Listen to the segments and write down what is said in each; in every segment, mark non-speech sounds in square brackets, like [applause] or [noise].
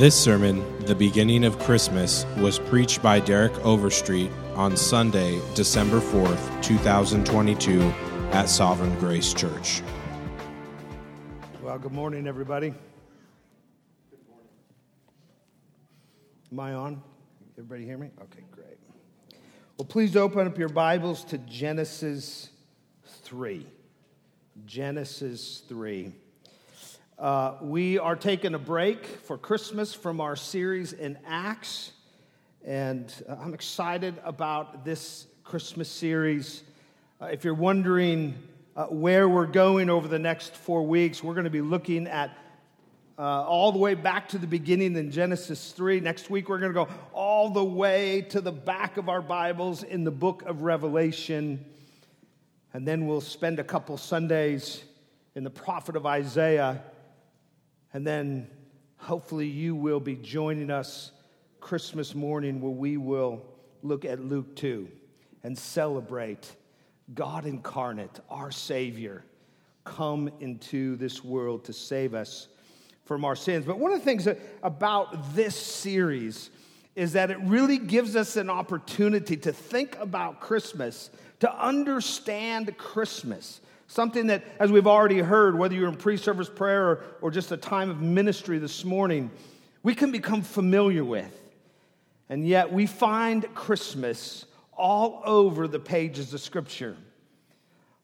This sermon, The Beginning of Christmas, was preached by Derek Overstreet on Sunday, December 4th, 2022, at Sovereign Grace Church. Well, good morning, everybody. Good morning. Am I on? Everybody hear me? Okay, great. Well, please open up your Bibles to Genesis 3. Genesis 3. Uh, we are taking a break for Christmas from our series in Acts, and uh, I'm excited about this Christmas series. Uh, if you're wondering uh, where we're going over the next four weeks, we're going to be looking at uh, all the way back to the beginning in Genesis 3. Next week, we're going to go all the way to the back of our Bibles in the book of Revelation. And then we'll spend a couple Sundays in the prophet of Isaiah. And then hopefully you will be joining us Christmas morning where we will look at Luke 2 and celebrate God incarnate, our Savior, come into this world to save us from our sins. But one of the things about this series is that it really gives us an opportunity to think about Christmas, to understand Christmas. Something that, as we've already heard, whether you're in pre service prayer or, or just a time of ministry this morning, we can become familiar with. And yet we find Christmas all over the pages of Scripture.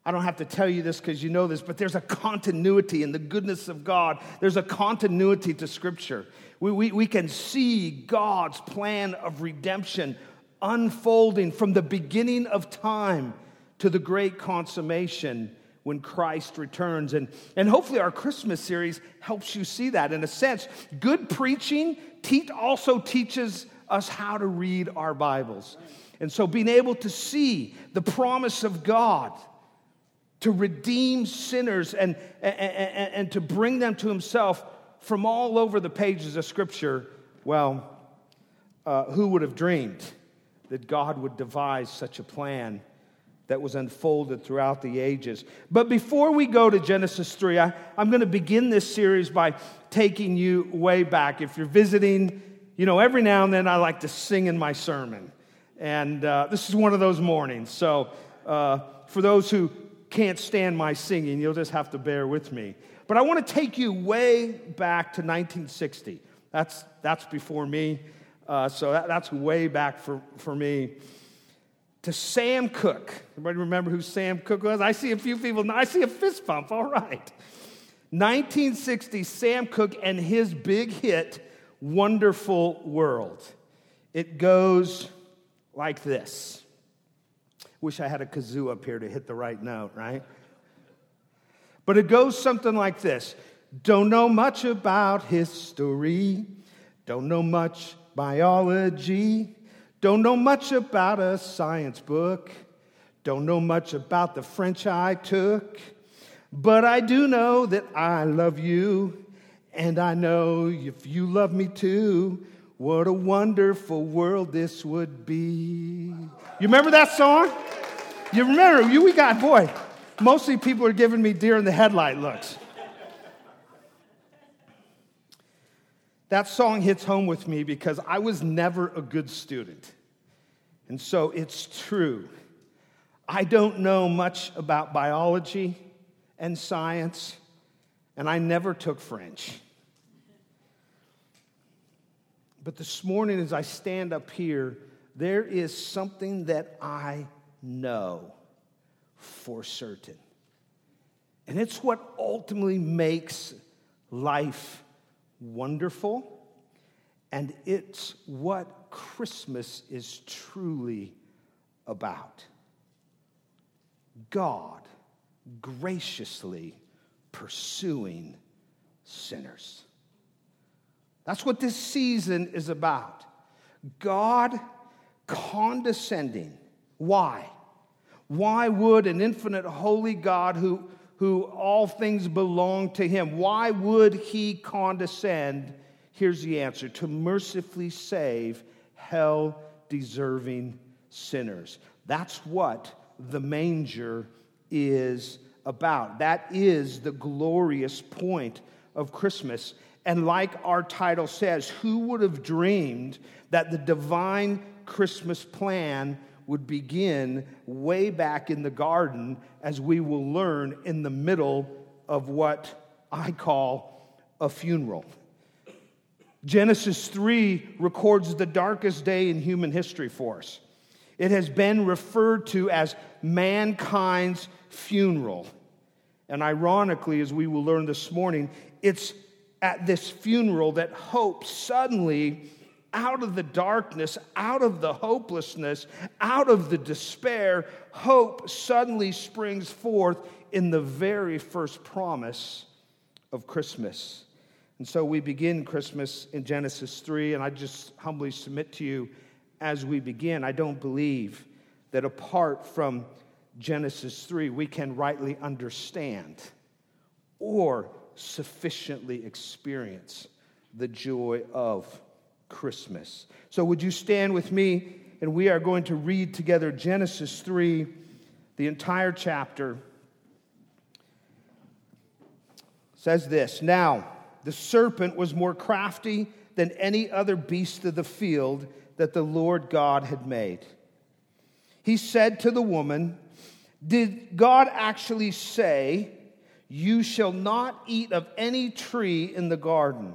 I don't have to tell you this because you know this, but there's a continuity in the goodness of God. There's a continuity to Scripture. We, we, we can see God's plan of redemption unfolding from the beginning of time to the great consummation when Christ returns. And, and hopefully, our Christmas series helps you see that. In a sense, good preaching te- also teaches us how to read our Bibles. And so, being able to see the promise of God to redeem sinners and, and, and, and to bring them to Himself from all over the pages of Scripture, well, uh, who would have dreamed that God would devise such a plan? That was unfolded throughout the ages. But before we go to Genesis 3, I, am going to begin this series by taking you way back. If you're visiting, you know, every now and then I like to sing in my sermon. And uh, this is one of those mornings. So uh, for those who can't stand my singing, you'll just have to bear with me. But I want to take you way back to 1960. That's, that's before me. Uh, so that, that's way back for, for me to Sam Cooke. Everybody remember who Sam Cooke was? I see a few people. I see a fist bump. All right. 1960, Sam Cooke and his big hit, Wonderful World. It goes like this. Wish I had a kazoo up here to hit the right note, right? But it goes something like this Don't know much about history, don't know much biology, don't know much about a science book. Don't know much about the French I took. But I do know that I love you. And I know if you love me too, what a wonderful world this would be. You remember that song? You remember? You, we got, boy, mostly people are giving me deer in the headlight looks. That song hits home with me because I was never a good student. And so it's true. I don't know much about biology and science, and I never took French. But this morning, as I stand up here, there is something that I know for certain. And it's what ultimately makes life wonderful. And it's what Christmas is truly about. God graciously pursuing sinners. That's what this season is about. God condescending. Why? Why would an infinite holy God who, who all things belong to him, why would he condescend? Here's the answer to mercifully save hell deserving sinners. That's what the manger is about. That is the glorious point of Christmas. And like our title says, who would have dreamed that the divine Christmas plan would begin way back in the garden, as we will learn in the middle of what I call a funeral? Genesis 3 records the darkest day in human history for us. It has been referred to as mankind's funeral. And ironically, as we will learn this morning, it's at this funeral that hope suddenly, out of the darkness, out of the hopelessness, out of the despair, hope suddenly springs forth in the very first promise of Christmas. And so we begin Christmas in Genesis 3, and I just humbly submit to you as we begin, I don't believe that apart from Genesis 3, we can rightly understand or sufficiently experience the joy of Christmas. So, would you stand with me? And we are going to read together Genesis 3, the entire chapter. It says this Now, the serpent was more crafty than any other beast of the field that the Lord God had made. He said to the woman, Did God actually say, You shall not eat of any tree in the garden?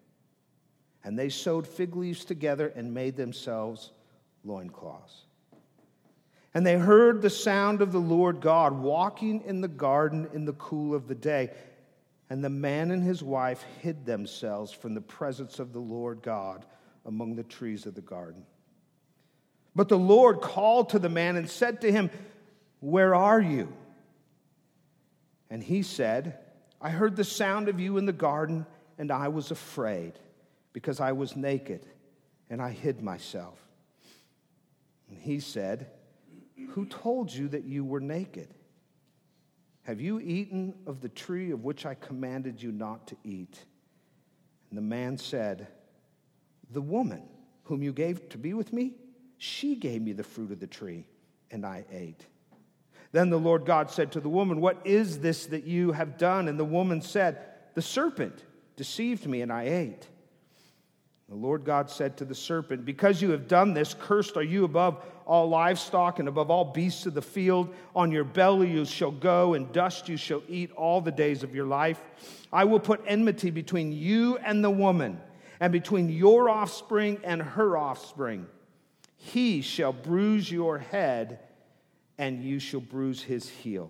And they sewed fig leaves together and made themselves loincloths. And they heard the sound of the Lord God walking in the garden in the cool of the day. And the man and his wife hid themselves from the presence of the Lord God among the trees of the garden. But the Lord called to the man and said to him, Where are you? And he said, I heard the sound of you in the garden, and I was afraid, because I was naked, and I hid myself. And he said, Who told you that you were naked? Have you eaten of the tree of which I commanded you not to eat? And the man said, The woman whom you gave to be with me, she gave me the fruit of the tree, and I ate. Then the Lord God said to the woman, What is this that you have done? And the woman said, The serpent deceived me, and I ate. The Lord God said to the serpent, Because you have done this, cursed are you above all livestock and above all beasts of the field. On your belly you shall go, and dust you shall eat all the days of your life. I will put enmity between you and the woman, and between your offspring and her offspring. He shall bruise your head, and you shall bruise his heel.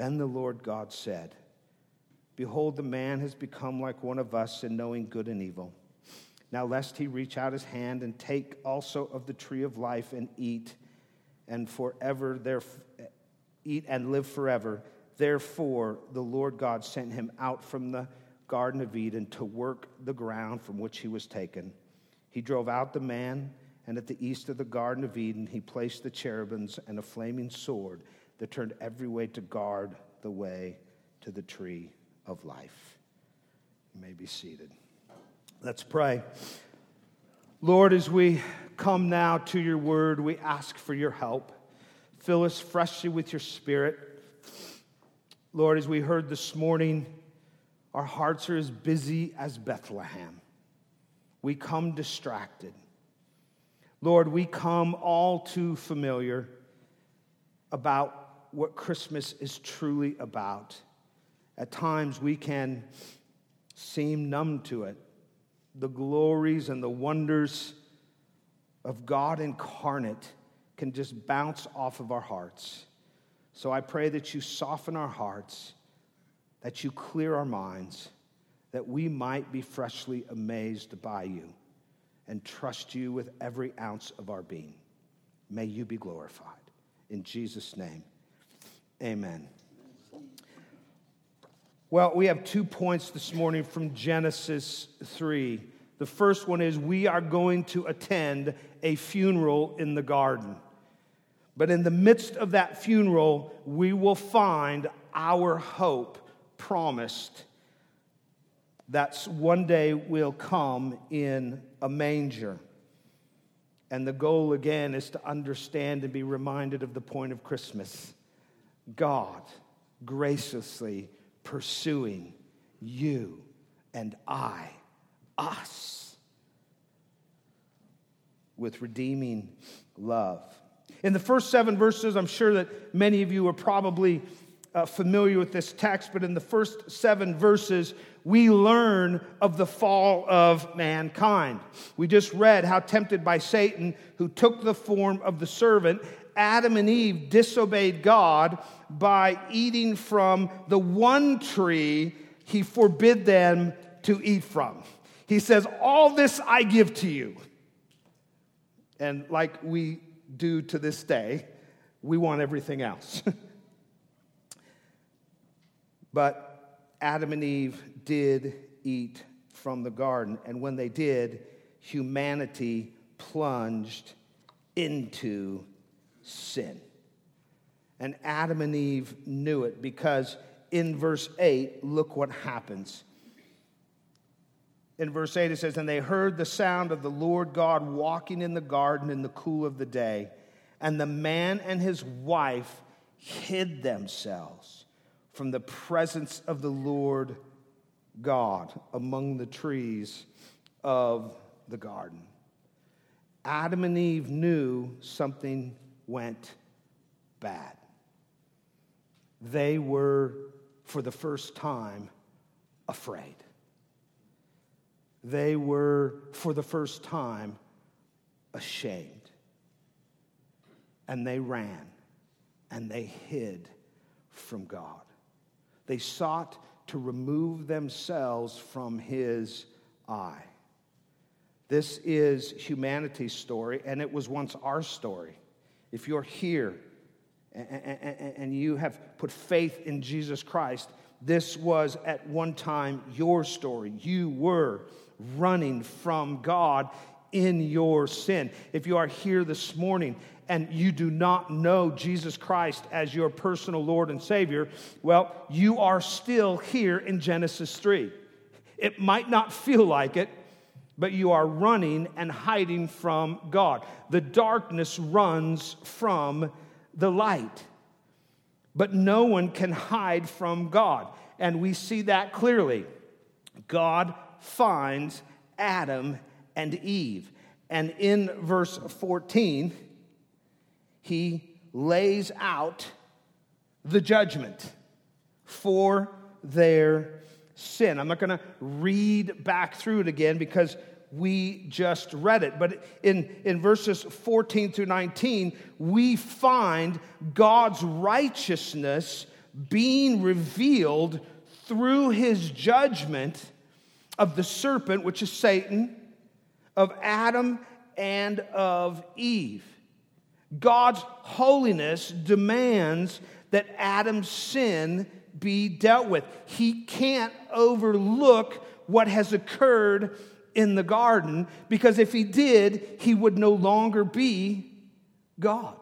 Then the Lord God said, Behold, the man has become like one of us in knowing good and evil. Now, lest he reach out his hand and take also of the tree of life and eat and forever there eat and live forever. Therefore, the Lord God sent him out from the Garden of Eden to work the ground from which he was taken. He drove out the man, and at the east of the Garden of Eden, he placed the cherubims and a flaming sword that turned every way to guard the way to the tree of life. You may be seated. Let's pray. Lord, as we come now to your word, we ask for your help. Fill us freshly with your spirit. Lord, as we heard this morning, our hearts are as busy as Bethlehem. We come distracted. Lord, we come all too familiar about what Christmas is truly about. At times, we can seem numb to it the glories and the wonders of God incarnate can just bounce off of our hearts. So I pray that you soften our hearts, that you clear our minds, that we might be freshly amazed by you and trust you with every ounce of our being. May you be glorified. In Jesus' name, amen. Well, we have two points this morning from Genesis 3. The first one is we are going to attend a funeral in the garden. But in the midst of that funeral, we will find our hope promised that one day will come in a manger. And the goal again is to understand and be reminded of the point of Christmas God graciously pursuing you and I, us, with redeeming love. In the first seven verses, I'm sure that many of you are probably uh, familiar with this text, but in the first seven verses, we learn of the fall of mankind. We just read how tempted by Satan, who took the form of the servant, Adam and Eve disobeyed God by eating from the one tree he forbid them to eat from. He says, All this I give to you. And like we do to this day, we want everything else. [laughs] but Adam and Eve did eat from the garden. And when they did, humanity plunged into sin. And Adam and Eve knew it because in verse 8, look what happens. In verse 8, it says, And they heard the sound of the Lord God walking in the garden in the cool of the day. And the man and his wife hid themselves from the presence of the Lord God among the trees of the garden. Adam and Eve knew something went bad they were, for the first time, afraid. They were, for the first time, ashamed. And they ran and they hid from God. They sought to remove themselves from His eye. This is humanity's story, and it was once our story. If you're here and you have put faith in Jesus Christ, this was at one time your story. You were running from God in your sin. If you are here this morning and you do not know Jesus Christ as your personal Lord and Savior, well, you are still here in Genesis 3. It might not feel like it, but you are running and hiding from God. The darkness runs from the light. But no one can hide from God. And we see that clearly. God finds Adam and Eve. And in verse 14, he lays out the judgment for their sin. I'm not going to read back through it again because we just read it. But in, in verses 14 through 19, we find God's righteousness being revealed through his judgment of the serpent, which is Satan, of Adam, and of Eve. God's holiness demands that Adam's sin be dealt with. He can't overlook what has occurred in the garden because if he did, he would no longer be God.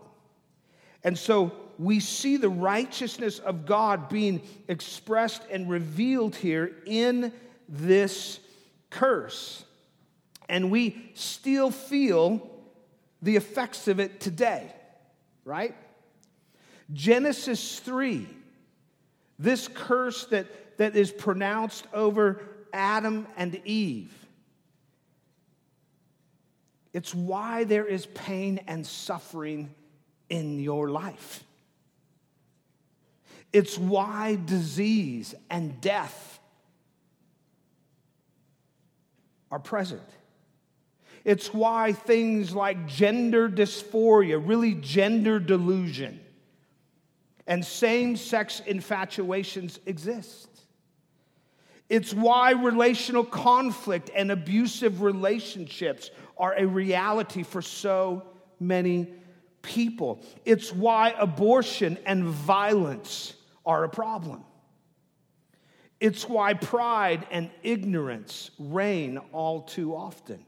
And so we see the righteousness of God being expressed and revealed here in this curse. And we still feel the effects of it today, right? Genesis 3, this curse that, that is pronounced over Adam and Eve. It's why there is pain and suffering in your life. It's why disease and death are present. It's why things like gender dysphoria, really gender delusion, and same sex infatuations exist. It's why relational conflict and abusive relationships are a reality for so many people. It's why abortion and violence are a problem. It's why pride and ignorance reign all too often.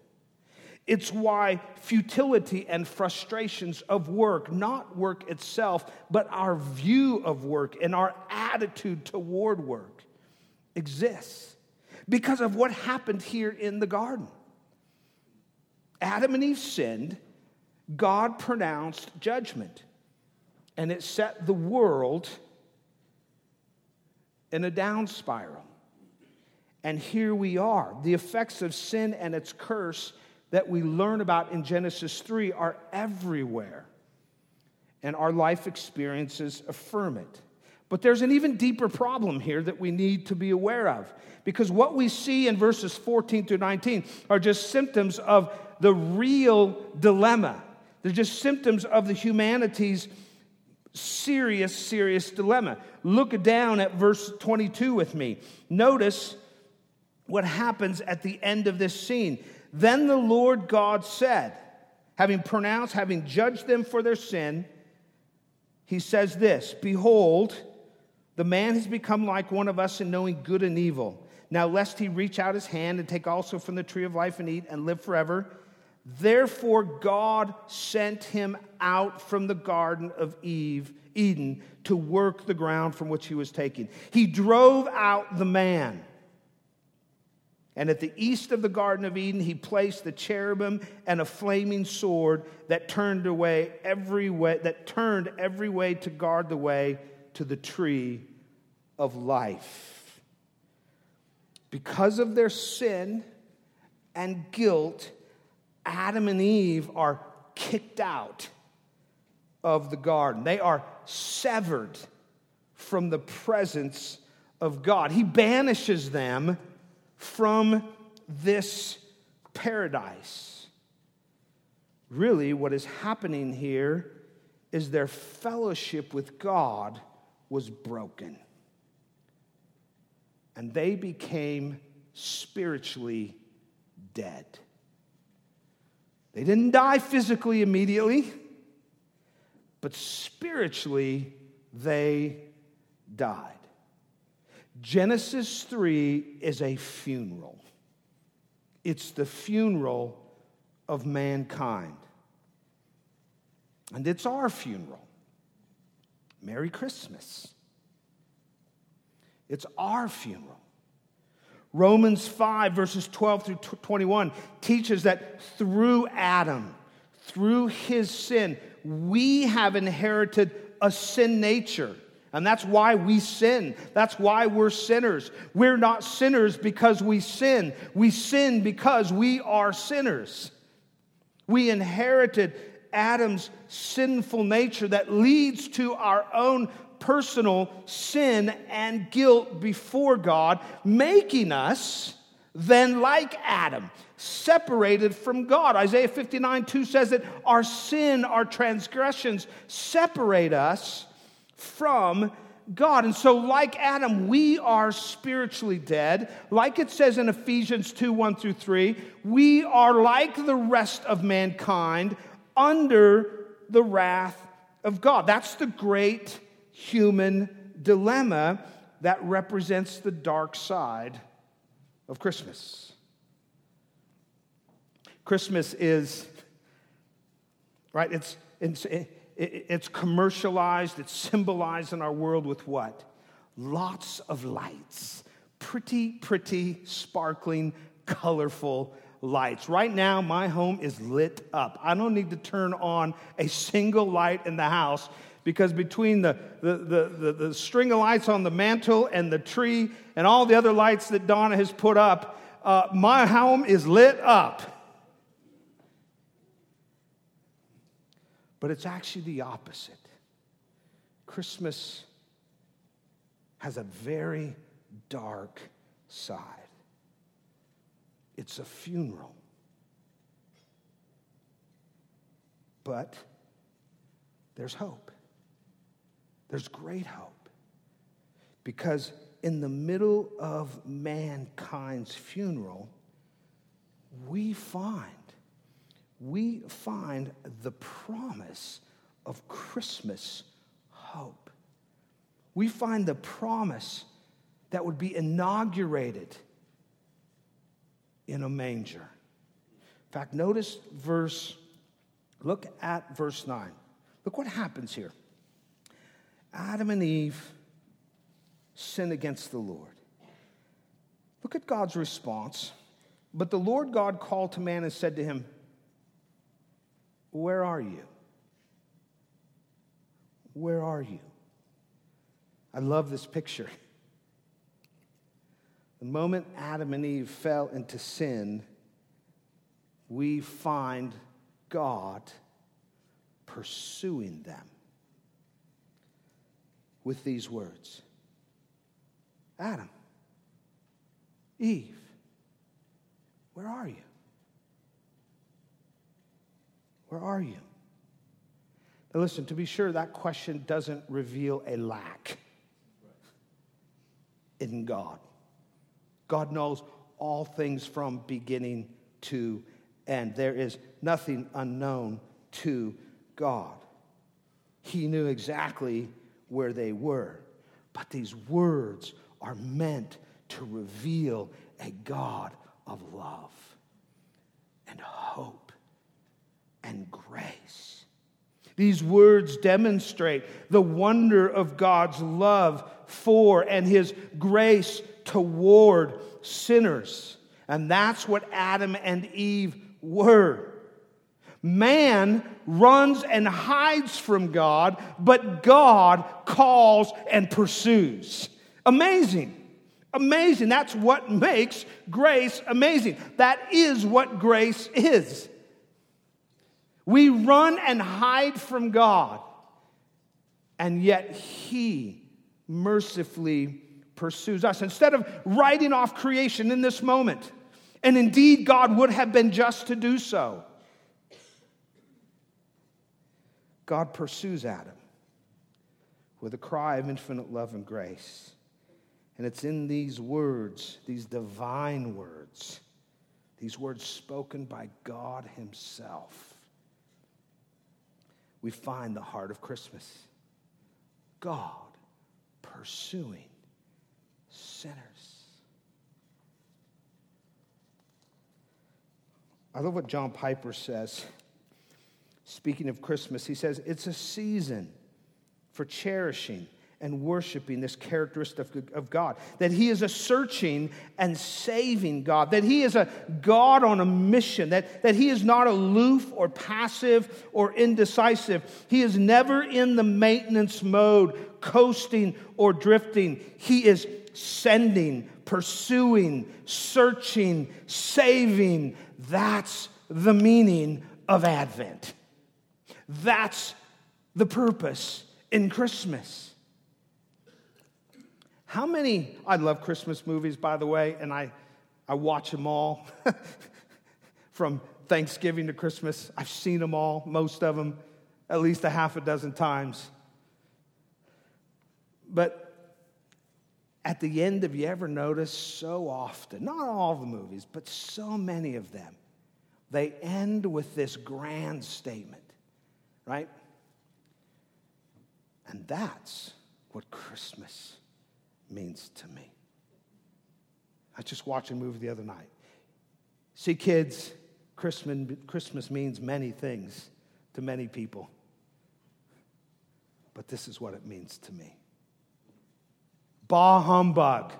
It's why futility and frustrations of work, not work itself, but our view of work and our attitude toward work, exists because of what happened here in the garden. Adam and Eve sinned, God pronounced judgment, and it set the world in a down spiral. And here we are. The effects of sin and its curse that we learn about in Genesis 3 are everywhere. And our life experiences affirm it. But there's an even deeper problem here that we need to be aware of. Because what we see in verses 14 through 19 are just symptoms of the real dilemma. They're just symptoms of the humanity's serious, serious dilemma. Look down at verse 22 with me. Notice what happens at the end of this scene. Then the Lord God said, having pronounced, having judged them for their sin, he says this Behold, the man has become like one of us in knowing good and evil. Now, lest he reach out his hand and take also from the tree of life and eat and live forever. Therefore, God sent him out from the Garden of Eve, Eden to work the ground from which he was taken. He drove out the man and at the east of the Garden of Eden, he placed the cherubim and a flaming sword that turned away every way, that turned every way to guard the way to the tree of life. Because of their sin and guilt, Adam and Eve are kicked out of the garden. They are severed from the presence of God. He banishes them from this paradise. Really, what is happening here is their fellowship with God was broken. And they became spiritually dead. They didn't die physically immediately, but spiritually they died. Genesis 3 is a funeral. It's the funeral of mankind. And it's our funeral. Merry Christmas. It's our funeral. Romans 5, verses 12 through 21, teaches that through Adam, through his sin, we have inherited a sin nature. And that's why we sin. That's why we're sinners. We're not sinners because we sin. We sin because we are sinners. We inherited Adam's sinful nature that leads to our own personal sin and guilt before God, making us then like Adam, separated from God. Isaiah 59 2 says that our sin, our transgressions separate us from God. And so, like Adam, we are spiritually dead. Like it says in Ephesians 2 1 through 3, we are like the rest of mankind under the wrath of God. That's the great human dilemma that represents the dark side of Christmas. Christmas is, right, it's, it's, it's commercialized, it's symbolized in our world with what? Lots of lights. Pretty, pretty, sparkling, colorful lights. Right now, my home is lit up. I don't need to turn on a single light in the house because between the, the, the, the, the string of lights on the mantle and the tree and all the other lights that Donna has put up, uh, my home is lit up. But it's actually the opposite. Christmas has a very dark side. It's a funeral. But there's hope. There's great hope. Because in the middle of mankind's funeral, we find we find the promise of Christmas hope. We find the promise that would be inaugurated in a manger. In fact, notice verse, look at verse 9. Look what happens here. Adam and Eve sin against the Lord. Look at God's response. But the Lord God called to man and said to him, Where are you? Where are you? I love this picture. The moment Adam and Eve fell into sin, we find God pursuing them with these words Adam, Eve, where are you? Where are you? Now, listen, to be sure, that question doesn't reveal a lack in God. God knows all things from beginning to end. There is nothing unknown to God. He knew exactly where they were. But these words are meant to reveal a God of love and hope and grace. These words demonstrate the wonder of God's love for and his grace toward sinners. And that's what Adam and Eve were. Man runs and hides from God, but God calls and pursues. Amazing. Amazing. That's what makes grace amazing. That is what grace is. We run and hide from God, and yet He mercifully pursues us. Instead of writing off creation in this moment, and indeed God would have been just to do so. God pursues Adam with a cry of infinite love and grace. And it's in these words, these divine words, these words spoken by God Himself, we find the heart of Christmas. God pursuing sinners. I love what John Piper says speaking of Christmas, he says, It's a season for cherishing and worshiping this characteristic of God. That He is a searching and saving God. That He is a God on a mission. That, that He is not aloof or passive or indecisive. He is never in the maintenance mode, coasting or drifting. He is sending, pursuing, searching, saving. That's the meaning of Advent. That's the purpose in Christmas. How many, I love Christmas movies, by the way, and I, I watch them all [laughs] from Thanksgiving to Christmas. I've seen them all, most of them, at least a half a dozen times. But at the end, have you ever noticed so often, not all the movies, but so many of them, they end with this grand statement right? And that's what Christmas means to me. I just watched a movie the other night. See, kids, Christmas, Christmas means many things to many people. But this is what it means to me. Bah humbug.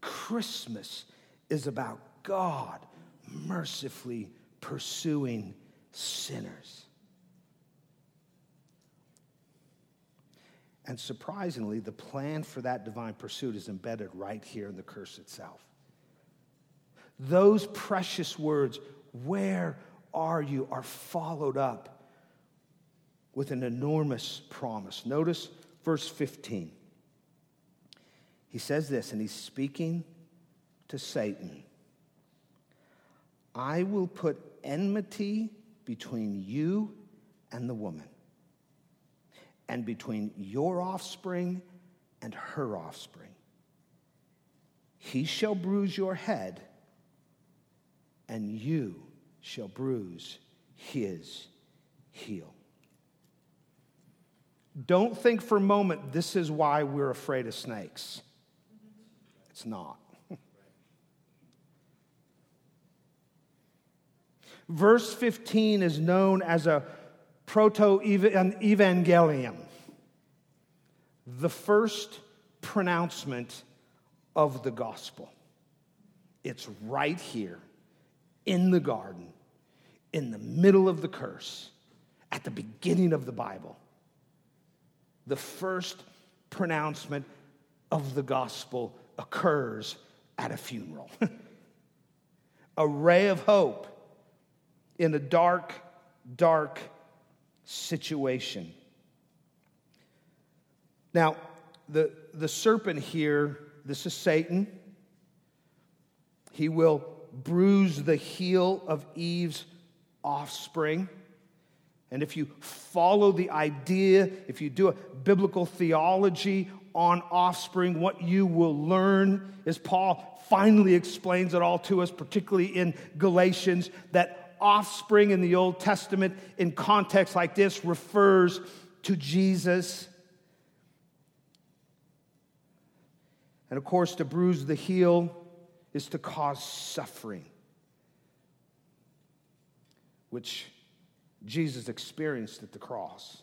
Christmas is about God mercifully pursuing sinners. And surprisingly, the plan for that divine pursuit is embedded right here in the curse itself. Those precious words, where are you, are followed up with an enormous promise. Notice verse 15. He says this, and he's speaking to Satan I will put enmity between you and the woman, and between your offspring and her offspring. He shall bruise your head, and you shall bruise his heel. Don't think for a moment this is why we're afraid of snakes. It's not. [laughs] Verse 15 is known as a proto evangelium, the first pronouncement of the gospel. It's right here in the garden, in the middle of the curse, at the beginning of the Bible. The first pronouncement of the gospel occurs at a funeral. [laughs] a ray of hope in a dark, dark situation. Now, the, the serpent here, this is Satan. He will bruise the heel of Eve's offspring. And if you follow the idea, if you do a biblical theology on offspring, what you will learn is Paul finally explains it all to us, particularly in Galatians, that offspring in the Old Testament in context like this refers to Jesus. And of course, to bruise the heel is to cause suffering, which Jesus experienced at the cross.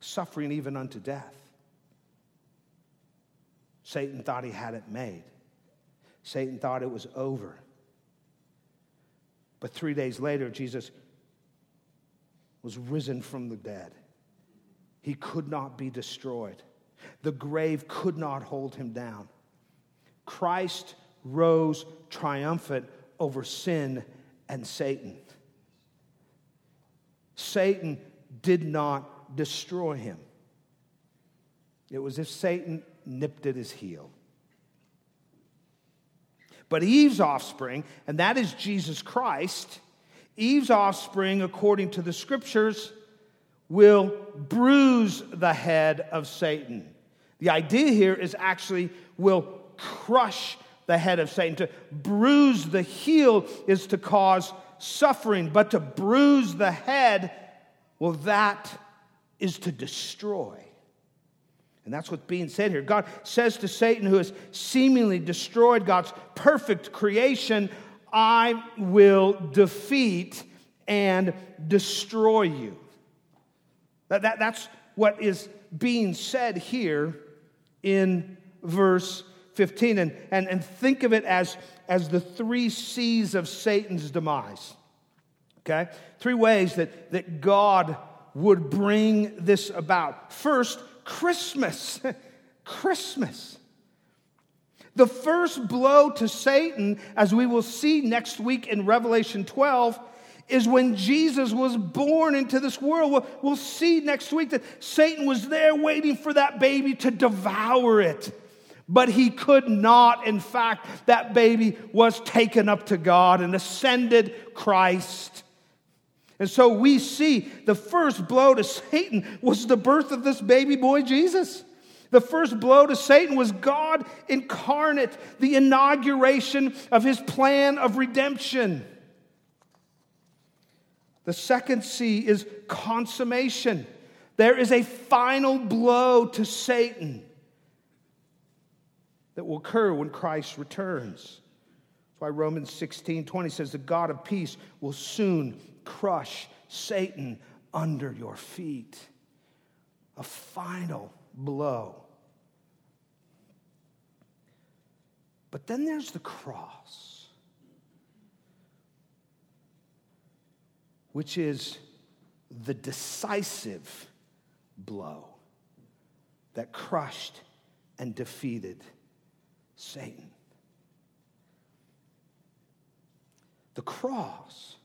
Suffering even unto death. Satan thought he had it made. Satan thought it was over. But three days later, Jesus was risen from the dead. He could not be destroyed. The grave could not hold him down. Christ rose triumphant over sin and Satan. Satan did not destroy him. It was as if Satan nipped at his heel. But Eve's offspring, and that is Jesus Christ, Eve's offspring, according to the scriptures, will bruise the head of Satan. The idea here is actually will crush the head of Satan. To bruise the heel is to cause suffering, but to bruise the head, well, that is to destroy. And that's what's being said here. God says to Satan, who has seemingly destroyed God's perfect creation, I will defeat and destroy you. That, that, that's what is being said here in verse 15. And, and, and think of it as, as the three C's of Satan's demise. Okay? Three ways that, that God would bring this about. First, Christmas. [laughs] Christmas. The first blow to Satan, as we will see next week in Revelation 12, is when Jesus was born into this world. We'll, see next week that Satan was there waiting for that baby to devour it. But he could not. In fact, that baby was taken up to God and ascended Christ. And so we see the first blow to Satan was the birth of this baby boy Jesus. The first blow to Satan was God incarnate, the inauguration of his plan of redemption. The second C is consummation. There is a final blow to Satan that will occur when Christ returns. That's why Romans 16 20 says, The God of peace will soon crush Satan under your feet. A final blow. But then there's the cross, which is the decisive blow that crushed and defeated Satan. The cross.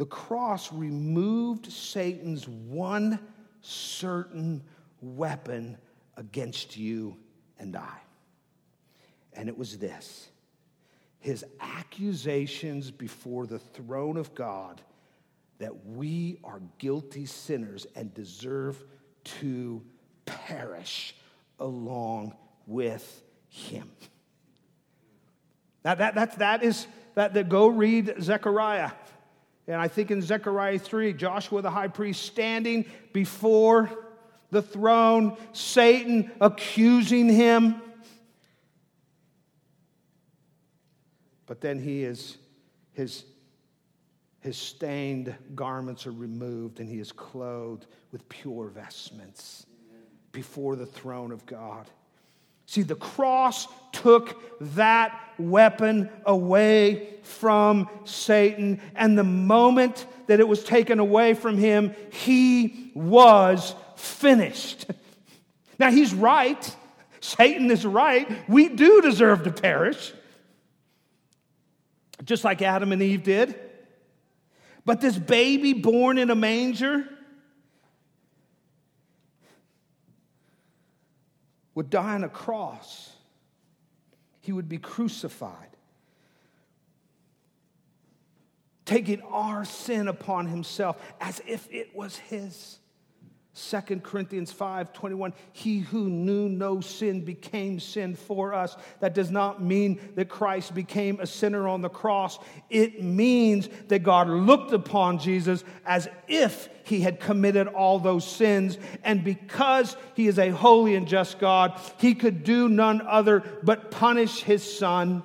The cross removed Satan's one certain weapon against you and I. And it was this his accusations before the throne of God that we are guilty sinners and deserve to perish along with him. Now that, that, that is that, that go read Zechariah. And I think in Zechariah 3, Joshua the high priest standing before the throne, Satan accusing him. But then he is, his, his stained garments are removed and he is clothed with pure vestments before the throne of God. See, the cross took that weapon away from Satan, and the moment that it was taken away from him, he was finished. Now, he's right. Satan is right. We do deserve to perish, just like Adam and Eve did. But this baby born in a manger would die on a cross, he would be crucified, taking our sin upon himself as if it was his. 2 Corinthians 5 21, he who knew no sin became sin for us. That does not mean that Christ became a sinner on the cross. It means that God looked upon Jesus as if he had committed all those sins. And because he is a holy and just God, he could do none other but punish his son.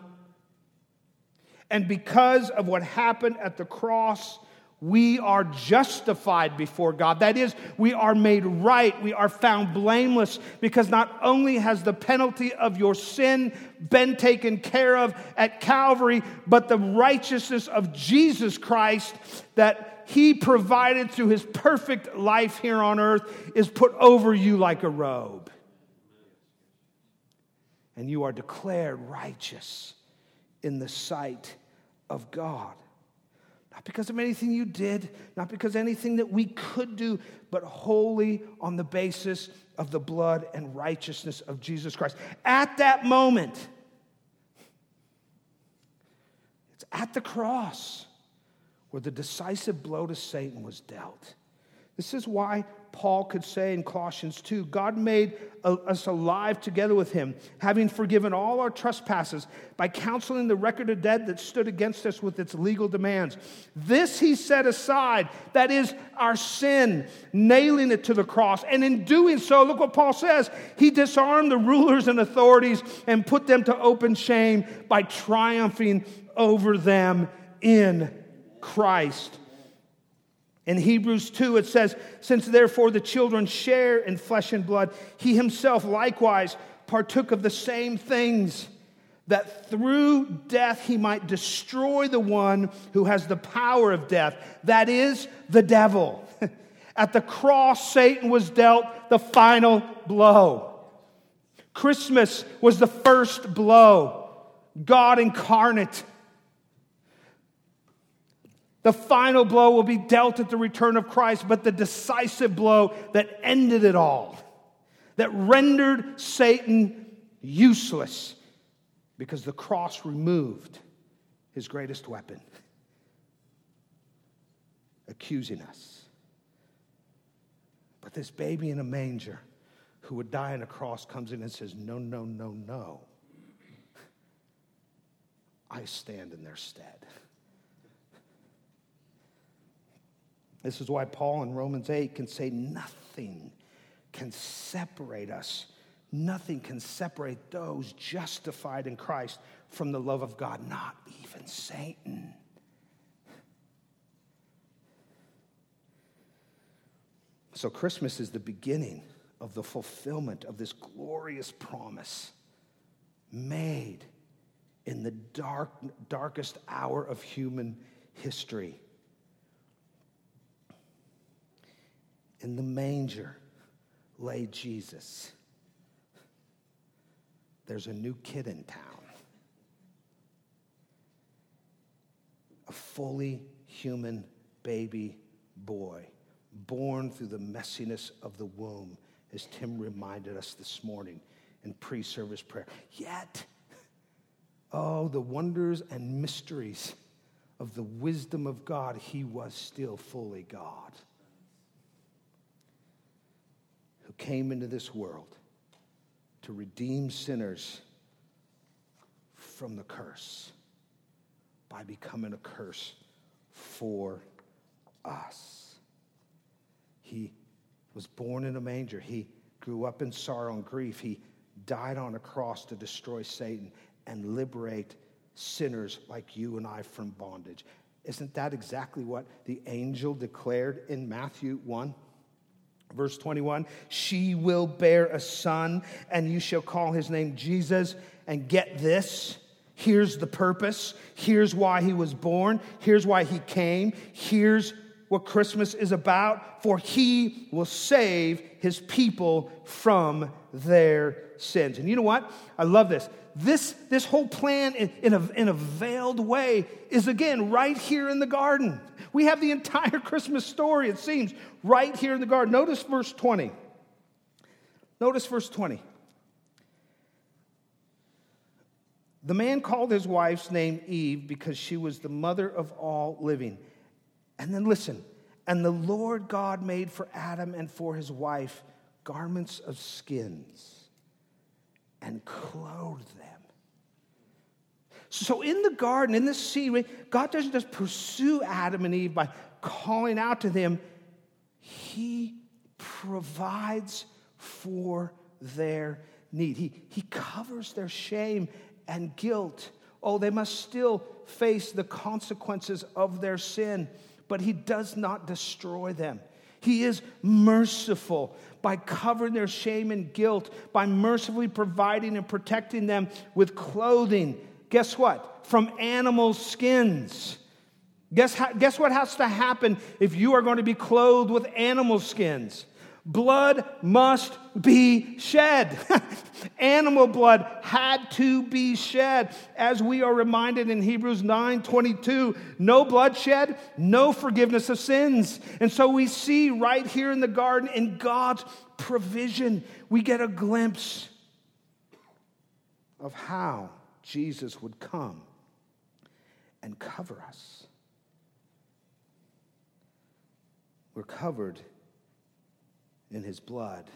And because of what happened at the cross, we are justified before God. That is, we are made right. We are found blameless because not only has the penalty of your sin been taken care of at Calvary, but the righteousness of Jesus Christ that he provided through his perfect life here on earth is put over you like a robe. And you are declared righteous in the sight of God. Not because of anything you did, not because anything that we could do, but wholly on the basis of the blood and righteousness of Jesus Christ. At that moment, it's at the cross where the decisive blow to Satan was dealt. This is why Paul could say in Colossians 2 God made us alive together with him, having forgiven all our trespasses by counseling the record of debt that stood against us with its legal demands. This he set aside, that is our sin, nailing it to the cross. And in doing so, look what Paul says he disarmed the rulers and authorities and put them to open shame by triumphing over them in Christ. In Hebrews 2, it says, Since therefore the children share in flesh and blood, he himself likewise partook of the same things, that through death he might destroy the one who has the power of death, that is, the devil. [laughs] At the cross, Satan was dealt the final blow. Christmas was the first blow. God incarnate the final blow will be dealt at the return of Christ, but the decisive blow that ended it all, that rendered Satan useless because the cross removed his greatest weapon, accusing us. But this baby in a manger, who would die on a cross comes in and says, No, no, no, no. I stand in their stead. This is why Paul in Romans 8 can say, Nothing can separate us. Nothing can separate those justified in Christ from the love of God, not even Satan. So, Christmas is the beginning of the fulfillment of this glorious promise made in the dark, darkest hour of human history. In the manger lay Jesus. There's a new kid in town. A fully human baby boy born through the messiness of the womb, as Tim reminded us this morning in pre service prayer. Yet, oh, the wonders and mysteries of the wisdom of God, he was still fully God who came into this world to redeem sinners from the curse by becoming a curse for us. He was born in a manger. He grew up in sorrow and grief. He died on a cross to destroy Satan and liberate sinners like you and I from bondage. Isn't that exactly what the angel declared in Matthew 1? Verse 21 She will bear a son, and you shall call his name Jesus. And get this here's the purpose. Here's why he was born. Here's why he came. Here's what Christmas is about, for he will save his people from their sins. And you know what? I love this. This, this whole plan in, a, in a veiled way is again right here in the garden. We have the entire [laughs] Christmas story, it seems, right here in the garden. Notice verse 20. Notice verse 20. The man called his wife's name Eve because she was the mother of all living. And then listen, and the Lord God made for Adam and for his wife garments of skins and clothed them. So in the garden, in the scene, God doesn't just pursue Adam and Eve by calling out to them, He provides for their need. He, he covers their shame and guilt. Oh, they must still face the consequences of their sin but he does not destroy them. He is merciful by covering their shame and guilt, by mercifully providing and protecting them with clothing. Guess what? From animal skins. Guess, guess what has to happen if you are going to be clothed with animal skins? blood must be shed. [laughs] Animal blood had to be shed. As we are reminded in Hebrews 9 22, no bloodshed, no forgiveness of sins. And so we see right here in the garden, in God's provision, we get a glimpse of how Jesus would come and cover us. We're covered in his blood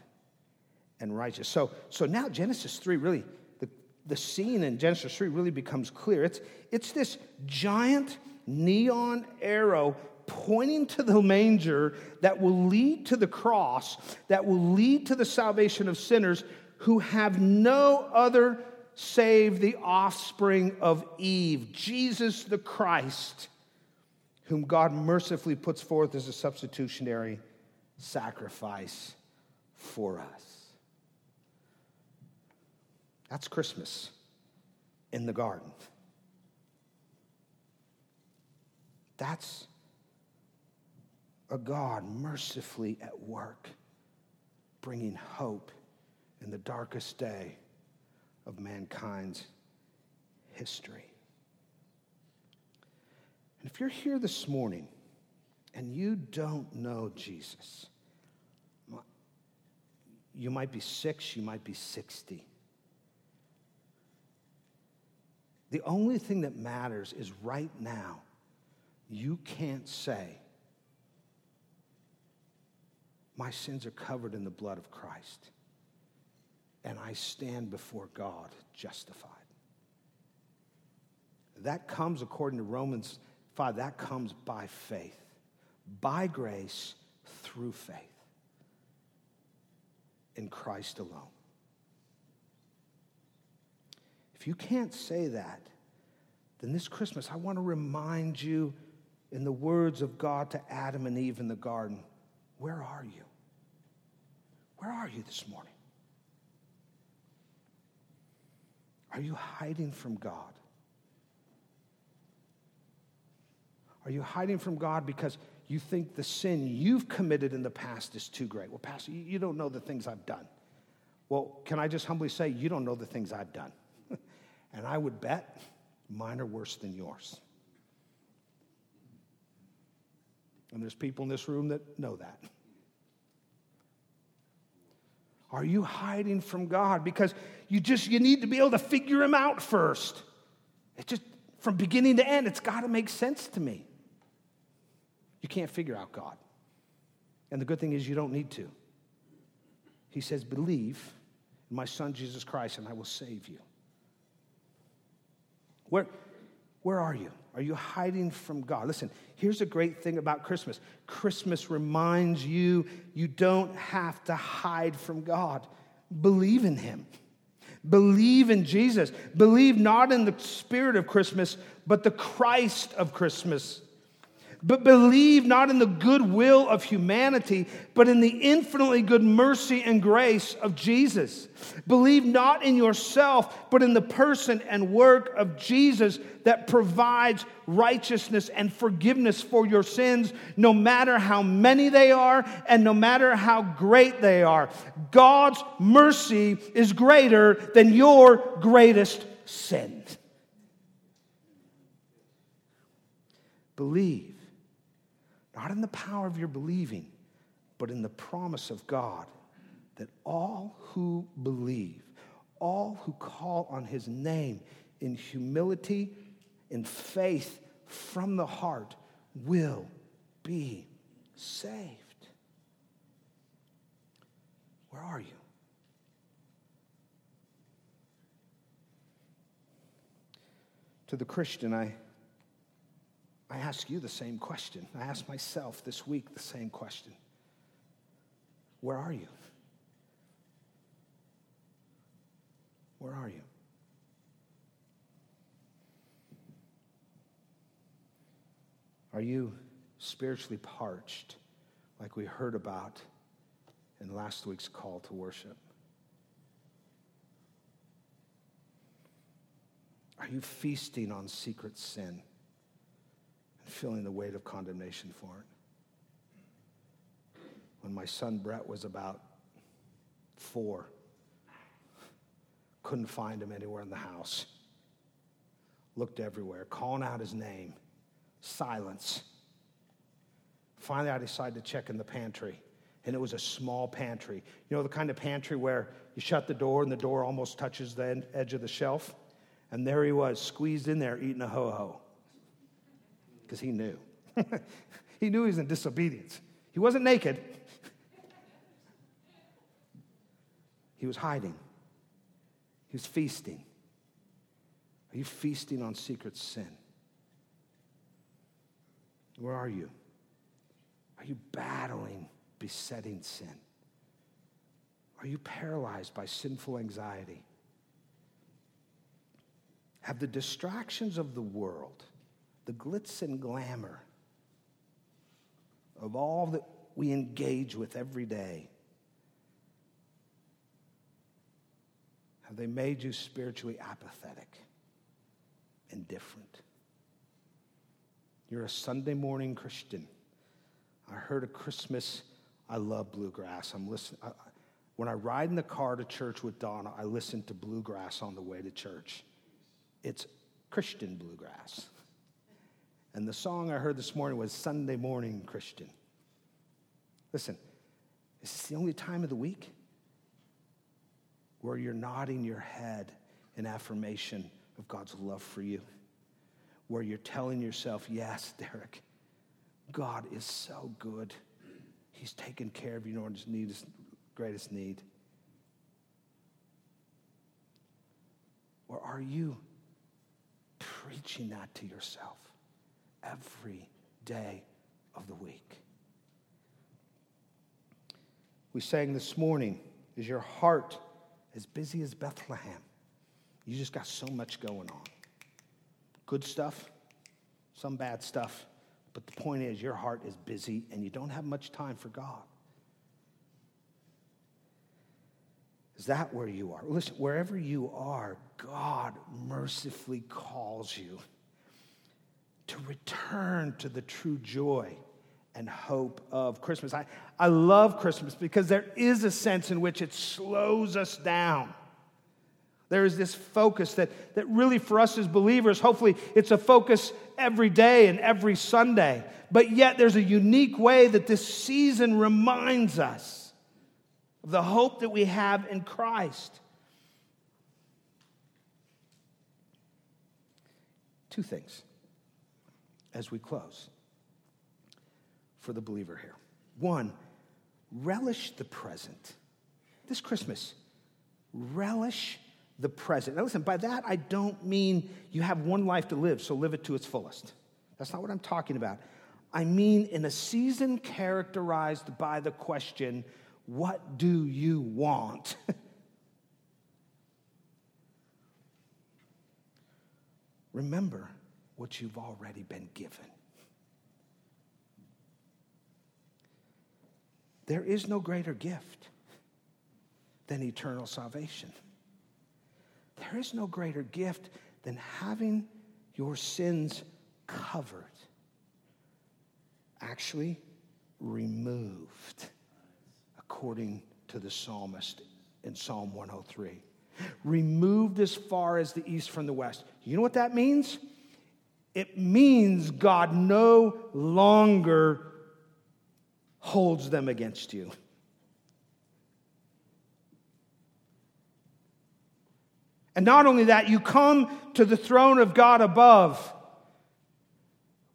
and righteous. So, so now Genesis 3 really, the, the scene in Genesis 3 really becomes clear. It's, it's this giant neon arrow pointing to the manger that will lead to the cross, that will lead to the salvation of sinners who have no other save the offspring of Eve, Jesus the Christ, whom God mercifully puts forth as a substitutionary sacrifice for us. That's Christmas in the garden. That's a God mercifully at work, bringing hope in the darkest day of mankind's history. And if you're here this morning and you don't know Jesus, you might be six, you might be 60. The only thing that matters is right now, you can't say, My sins are covered in the blood of Christ. And I stand before God justified. That comes, according to Romans 5, that comes by faith, by grace, through faith in Christ alone. If you can't say that, then this Christmas, I want to remind you, in the words of God to Adam and Eve in the garden, where are you? Where are you this morning? Are you hiding from God? Are you hiding from God because you think the sin you've committed in the past is too great? Well, Pastor, you don't know the things I've done. Well, can I just humbly say, you don't know the things I've done? [laughs] and I would bet mine are worse than yours. And there's people in this room that know that. Are you hiding from God? Because you just you need to be able to figure him out first. It just from beginning to end, it's got to make sense to me. You can't figure out God. And the good thing is you don't need to. He says, believe in my son Jesus Christ, and I will save you. Where, where are you? Are you hiding from God? Listen, here's a great thing about Christmas Christmas reminds you you don't have to hide from God. Believe in Him. Believe in Jesus. Believe not in the spirit of Christmas, but the Christ of Christmas. But believe not in the goodwill of humanity, but in the infinitely good mercy and grace of Jesus. Believe not in yourself, but in the person and work of Jesus that provides righteousness and forgiveness for your sins, no matter how many they are and no matter how great they are. God's mercy is greater than your greatest sin. Believe not in the power of your believing, but in the promise of God that all who believe, all who call on his name in humility, in faith from the heart, will be saved. Where are you? To the Christian, I I ask you the same question. I ask myself this week the same question Where are you? Where are you? Are you spiritually parched, like we heard about in last week's call to worship? Are you feasting on secret sin? Feeling the weight of condemnation for it. When my son Brett was about four, couldn't find him anywhere in the house. Looked everywhere, calling out his name. Silence. Finally, I decided to check in the pantry, and it was a small pantry. You know, the kind of pantry where you shut the door and the door almost touches the edge of the shelf? And there he was, squeezed in there, eating a ho ho because he knew. [laughs] he knew he was in disobedience. He wasn't naked, he was hiding, he was feasting. Are you feasting on secret sin? Where are you? Are you battling besetting sin? Are you paralyzed by sinful anxiety? Have the distractions of the world the glitz and glamour of all that we engage with every day? Have they made you spiritually apathetic, indifferent? You're a Sunday morning Christian. I heard a Christmas. I love bluegrass. I'm listening. when I ride in the car to church with Donna, I listen to bluegrass on the way to church. It's Christian bluegrass. And the song I heard this morning was Sunday Morning Christian. Listen, is this the only time of the week where you're nodding your head in affirmation of God's love for you? Where you're telling yourself, yes, Derek, God is so good. He's taken care of your greatest need. Or are you preaching that to yourself every day of the week? We sang this morning, Is your heart as busy as Bethlehem? You just got so much going on. Good stuff, some bad stuff. But the point is, your heart is busy and you don't have much time for God. Is that where you are? Listen, wherever you are, God mercifully calls you to return to the true joy and hope of Christmas. I, I love Christmas because there is a sense in which it slows us down. There is this focus that, that really, for us as believers, hopefully it's a focus every day and every Sunday. But yet, there's a unique way that this season reminds us of the hope that we have in Christ. Two things as we close for the believer here. One, relish the present. This Christmas, relish the present. Now, listen, by that, I don't mean you have one life to live, so live it to its fullest. That's not what I'm talking about. I mean, in a season characterized by the question, What do you want? [laughs] Remember what you've already been given. There is no greater gift than eternal salvation. There is no greater gift than having your sins covered, actually removed, according to the psalmist in Psalm 103. Removed as far as the east from the west. You know what that means? It means God no longer holds them against you. And not only that, you come to the throne of God above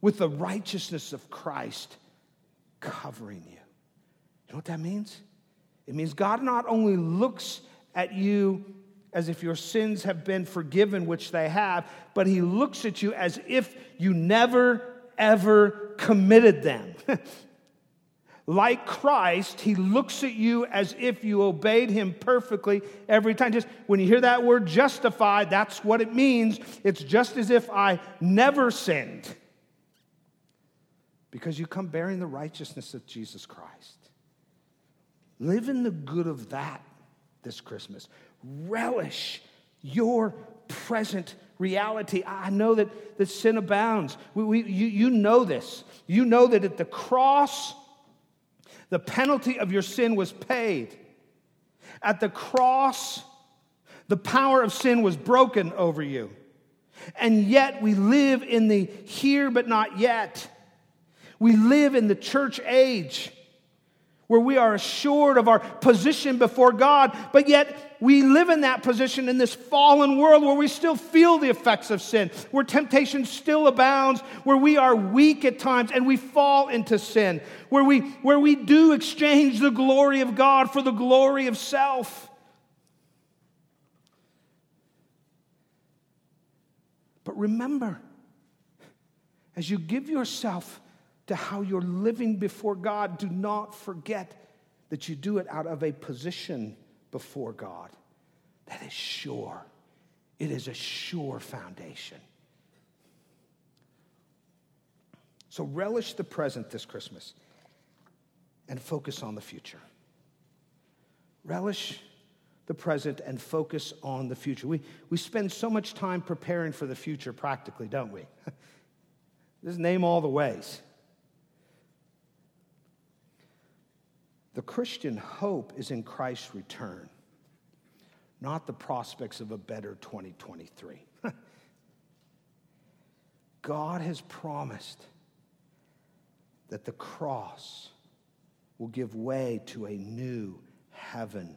with the righteousness of Christ covering you. You know what that means? It means God not only looks at you as if your sins have been forgiven, which they have, but He looks at you as if you never, ever committed them. [laughs] like Christ, he looks at you as if you obeyed him perfectly every time. Just when you hear that word justified, that's what it means. It's just as if I never sinned. Because you come bearing the righteousness of Jesus Christ. Live in the good of that this Christmas. Relish your present reality. I know that, that sin abounds. We, we, you, you know this. You know that at the cross, the penalty of your sin was paid. At the cross, the power of sin was broken over you. And yet we live in the here but not yet. We live in the church age where we are assured of our position before God, but yet we live in that position in this fallen world where we still feel the effects of sin, where temptation still abounds, where we are weak at times and we fall into sin, where we, where we do exchange the glory of God for the glory of self. But remember, as you give yourself to how you're living before God, do not forget that you do it out of a position before God that is sure. It is a sure foundation. So relish the present this Christmas and focus on the future. Relish the present and focus on the future. We, we spend so much time preparing for the future practically, don't we? [laughs] Just name all the ways. The Christian hope is in Christ's return, not the prospects of a better 2023. [laughs] God has promised that the cross will give way to a new heaven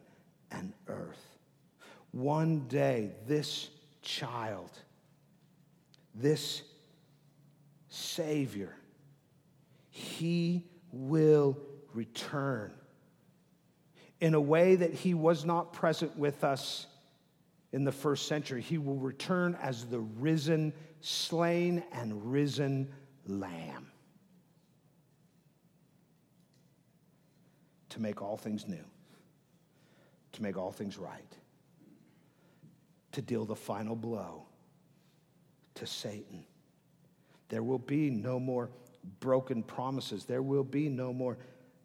and earth. One day, this child, this Savior, he will return in a way that he was not present with us in the first century. He will return as the risen, slain, and risen lamb to make all things new, to make all things right, to deal the final blow to Satan. There will be no more broken promises. There will be no more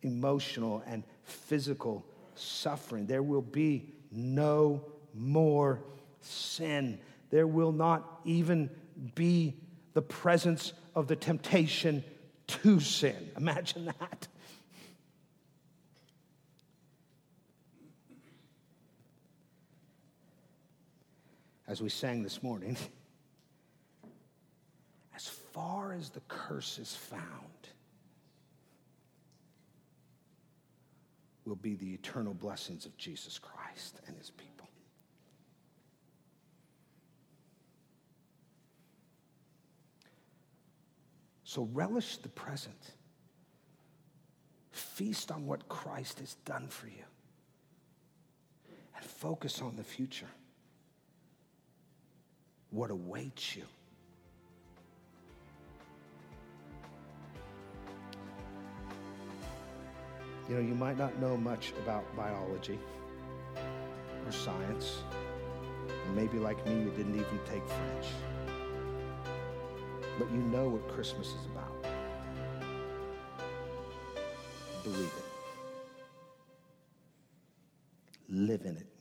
emotional and physical suffering. There will be no more sin. There will not even be the presence of the temptation to sin. [laughs] Imagine that. As we sang this morning, [laughs] as far as the curse is found, will be the eternal blessings of Jesus Christ and his people. So relish the present. Feast on what Christ has done for you. And focus on the future. What awaits you. You know, you might not know much about biology or science. And maybe like me, you didn't even take French. But you know what Christmas is about. Believe it. Live in it.